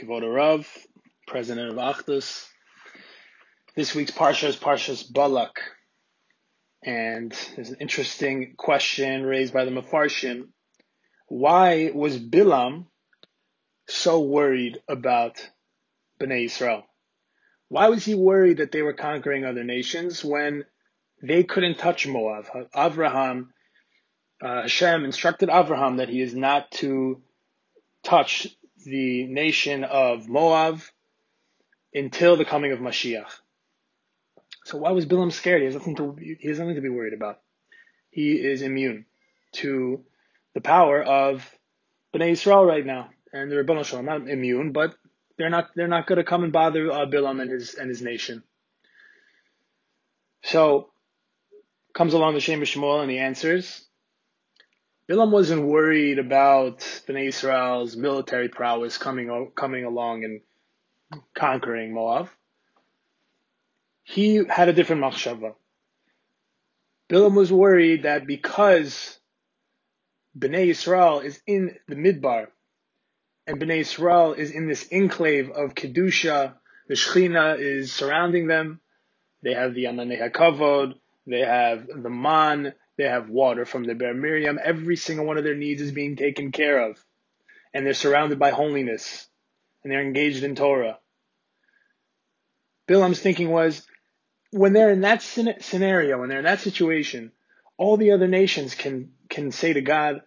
Kavod Rav, president of Achdus. This week's Parsha is Parshas Balak. And there's an interesting question raised by the Mefarshim. Why was Bilam so worried about Bnei Israel? Why was he worried that they were conquering other nations when they couldn't touch Moab? Avraham, uh, Hashem instructed Avraham that he is not to touch the nation of Moab until the coming of Mashiach. So why was Bilam scared? He has nothing to he has nothing to be worried about. He is immune to the power of Bnei Israel right now, and the Rebbeinu Shalom not immune, but they're not they're not going to come and bother uh, Bilam and his and his nation. So comes along the Shem Shmuel and he answers, Bilam wasn't worried about Bnei Israel's military prowess coming coming along and conquering Moab. He had a different machshava. Bilam was worried that because Bnei Israel is in the Midbar, and Bnei Israel is in this enclave of Kedusha, the Shechina is surrounding them. They have the Ananei HaKavod, they have the Man, they have water from the Be'er Miriam. Every single one of their needs is being taken care of. And they're surrounded by holiness. And they're engaged in Torah. Bilam's thinking was, when they're in that scenario, when they're in that situation, all the other nations can, can say to God,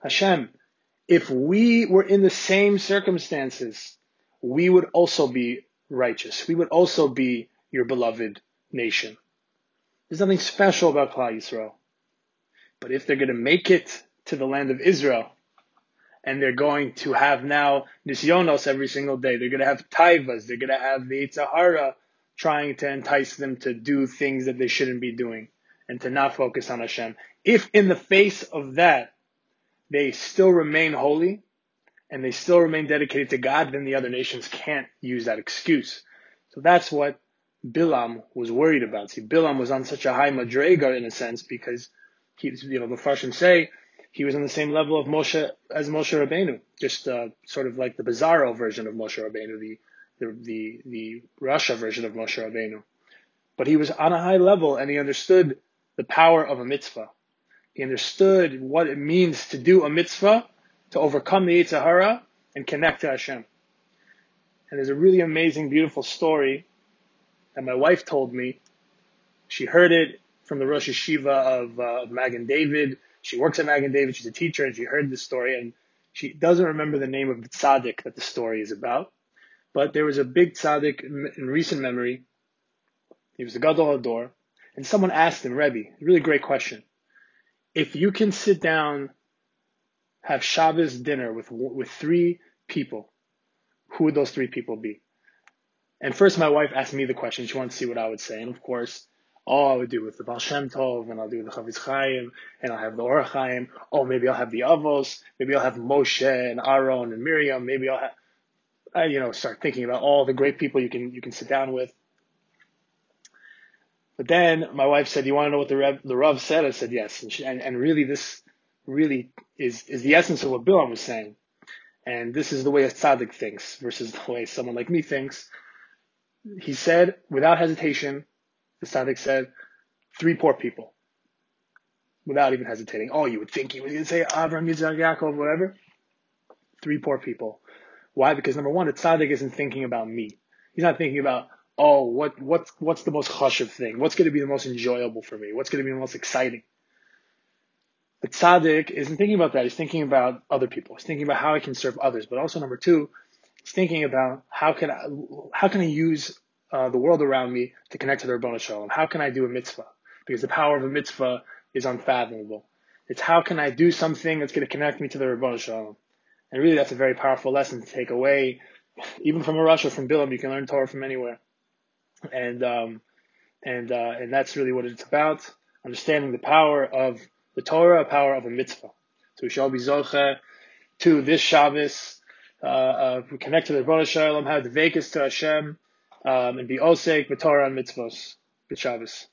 Hashem, if we were in the same circumstances, we would also be righteous. We would also be your beloved nation. There's nothing special about Klal Yisrael. But if they're going to make it to the land of Israel, and they're going to have now nisyonos every single day, they're going to have taivas, they're going to have the Yetzer Hara trying to entice them to do things that they shouldn't be doing and to not focus on Hashem. If in the face of that, they still remain holy and they still remain dedicated to God, then the other nations can't use that excuse. So that's what Bilam was worried about. See, Bilam was on such a high madrega in a sense because he, you know, the Farshim say he was on the same level of Moshe as Moshe Rabbeinu, just uh, sort of like the bizarro version of Moshe Rabbeinu, the the the, the rasha version of Moshe Rabbeinu. But he was on a high level and he understood the power of a mitzvah. He understood what it means to do a mitzvah, to overcome the Yetzer Hara and connect to Hashem. And there's a really amazing, beautiful story that my wife told me. She heard it from the Rosh Yeshiva of, uh, Magen David. She works at Magen David. She's a teacher, and she heard this story, and she doesn't remember the name of the tzaddik that the story is about. But there was a big tzaddik in, in recent memory. He was the Gadol Hador, and someone asked him, Rebbe, a really great question. If you can sit down, have Shabbos dinner with with three people, who would those three people be? And first, my wife asked me the question. She wanted to see what I would say, and of course, Oh, I would do with the Baal Shem Tov, and I'll do with the Chafetz Chaim, and I'll have the Or Chaim. Oh, maybe I'll have the Avos. Maybe I'll have Moshe and Aaron and Miriam. Maybe I'll have, I, you know, start thinking about all the great people you can you can sit down with. But then my wife said, "You want to know what the Rev, the Rav said?" I said, "Yes." And, she, and and really, this really is is the essence of what Bilam was saying. And this is the way a tzaddik thinks versus the way someone like me thinks. He said, without hesitation, the tzaddik said, three poor people. Without even hesitating. Oh, you would think he was going to say Avram, Yitzhak, Yaakov, whatever. Three poor people. Why? Because number one, the tzaddik isn't thinking about me. He's not thinking about, oh, what, what's, what's the most chashuv thing? What's going to be the most enjoyable for me? What's going to be the most exciting? The tzaddik isn't thinking about that. He's thinking about other people. He's thinking about how I can serve others. But also number two, he's thinking about how can I, how can I use uh, the world around me to connect to the Rabbana Shalom? How can I do a mitzvah? Because the power of a mitzvah is unfathomable. It's how can I do something that's going to connect me to the Rabbana Shalom? And really, that's a very powerful lesson to take away, even from a rasha, from Bilam. You can learn Torah from anywhere, and um, and uh, and that's really what it's about: understanding the power of the Torah, power of a mitzvah. So we shall be zoche to this Shabbos. Uh, uh, we connect to the Rabbana Shalom, have the vakas to Hashem um, and be osek b'torah and mitzvos. Good.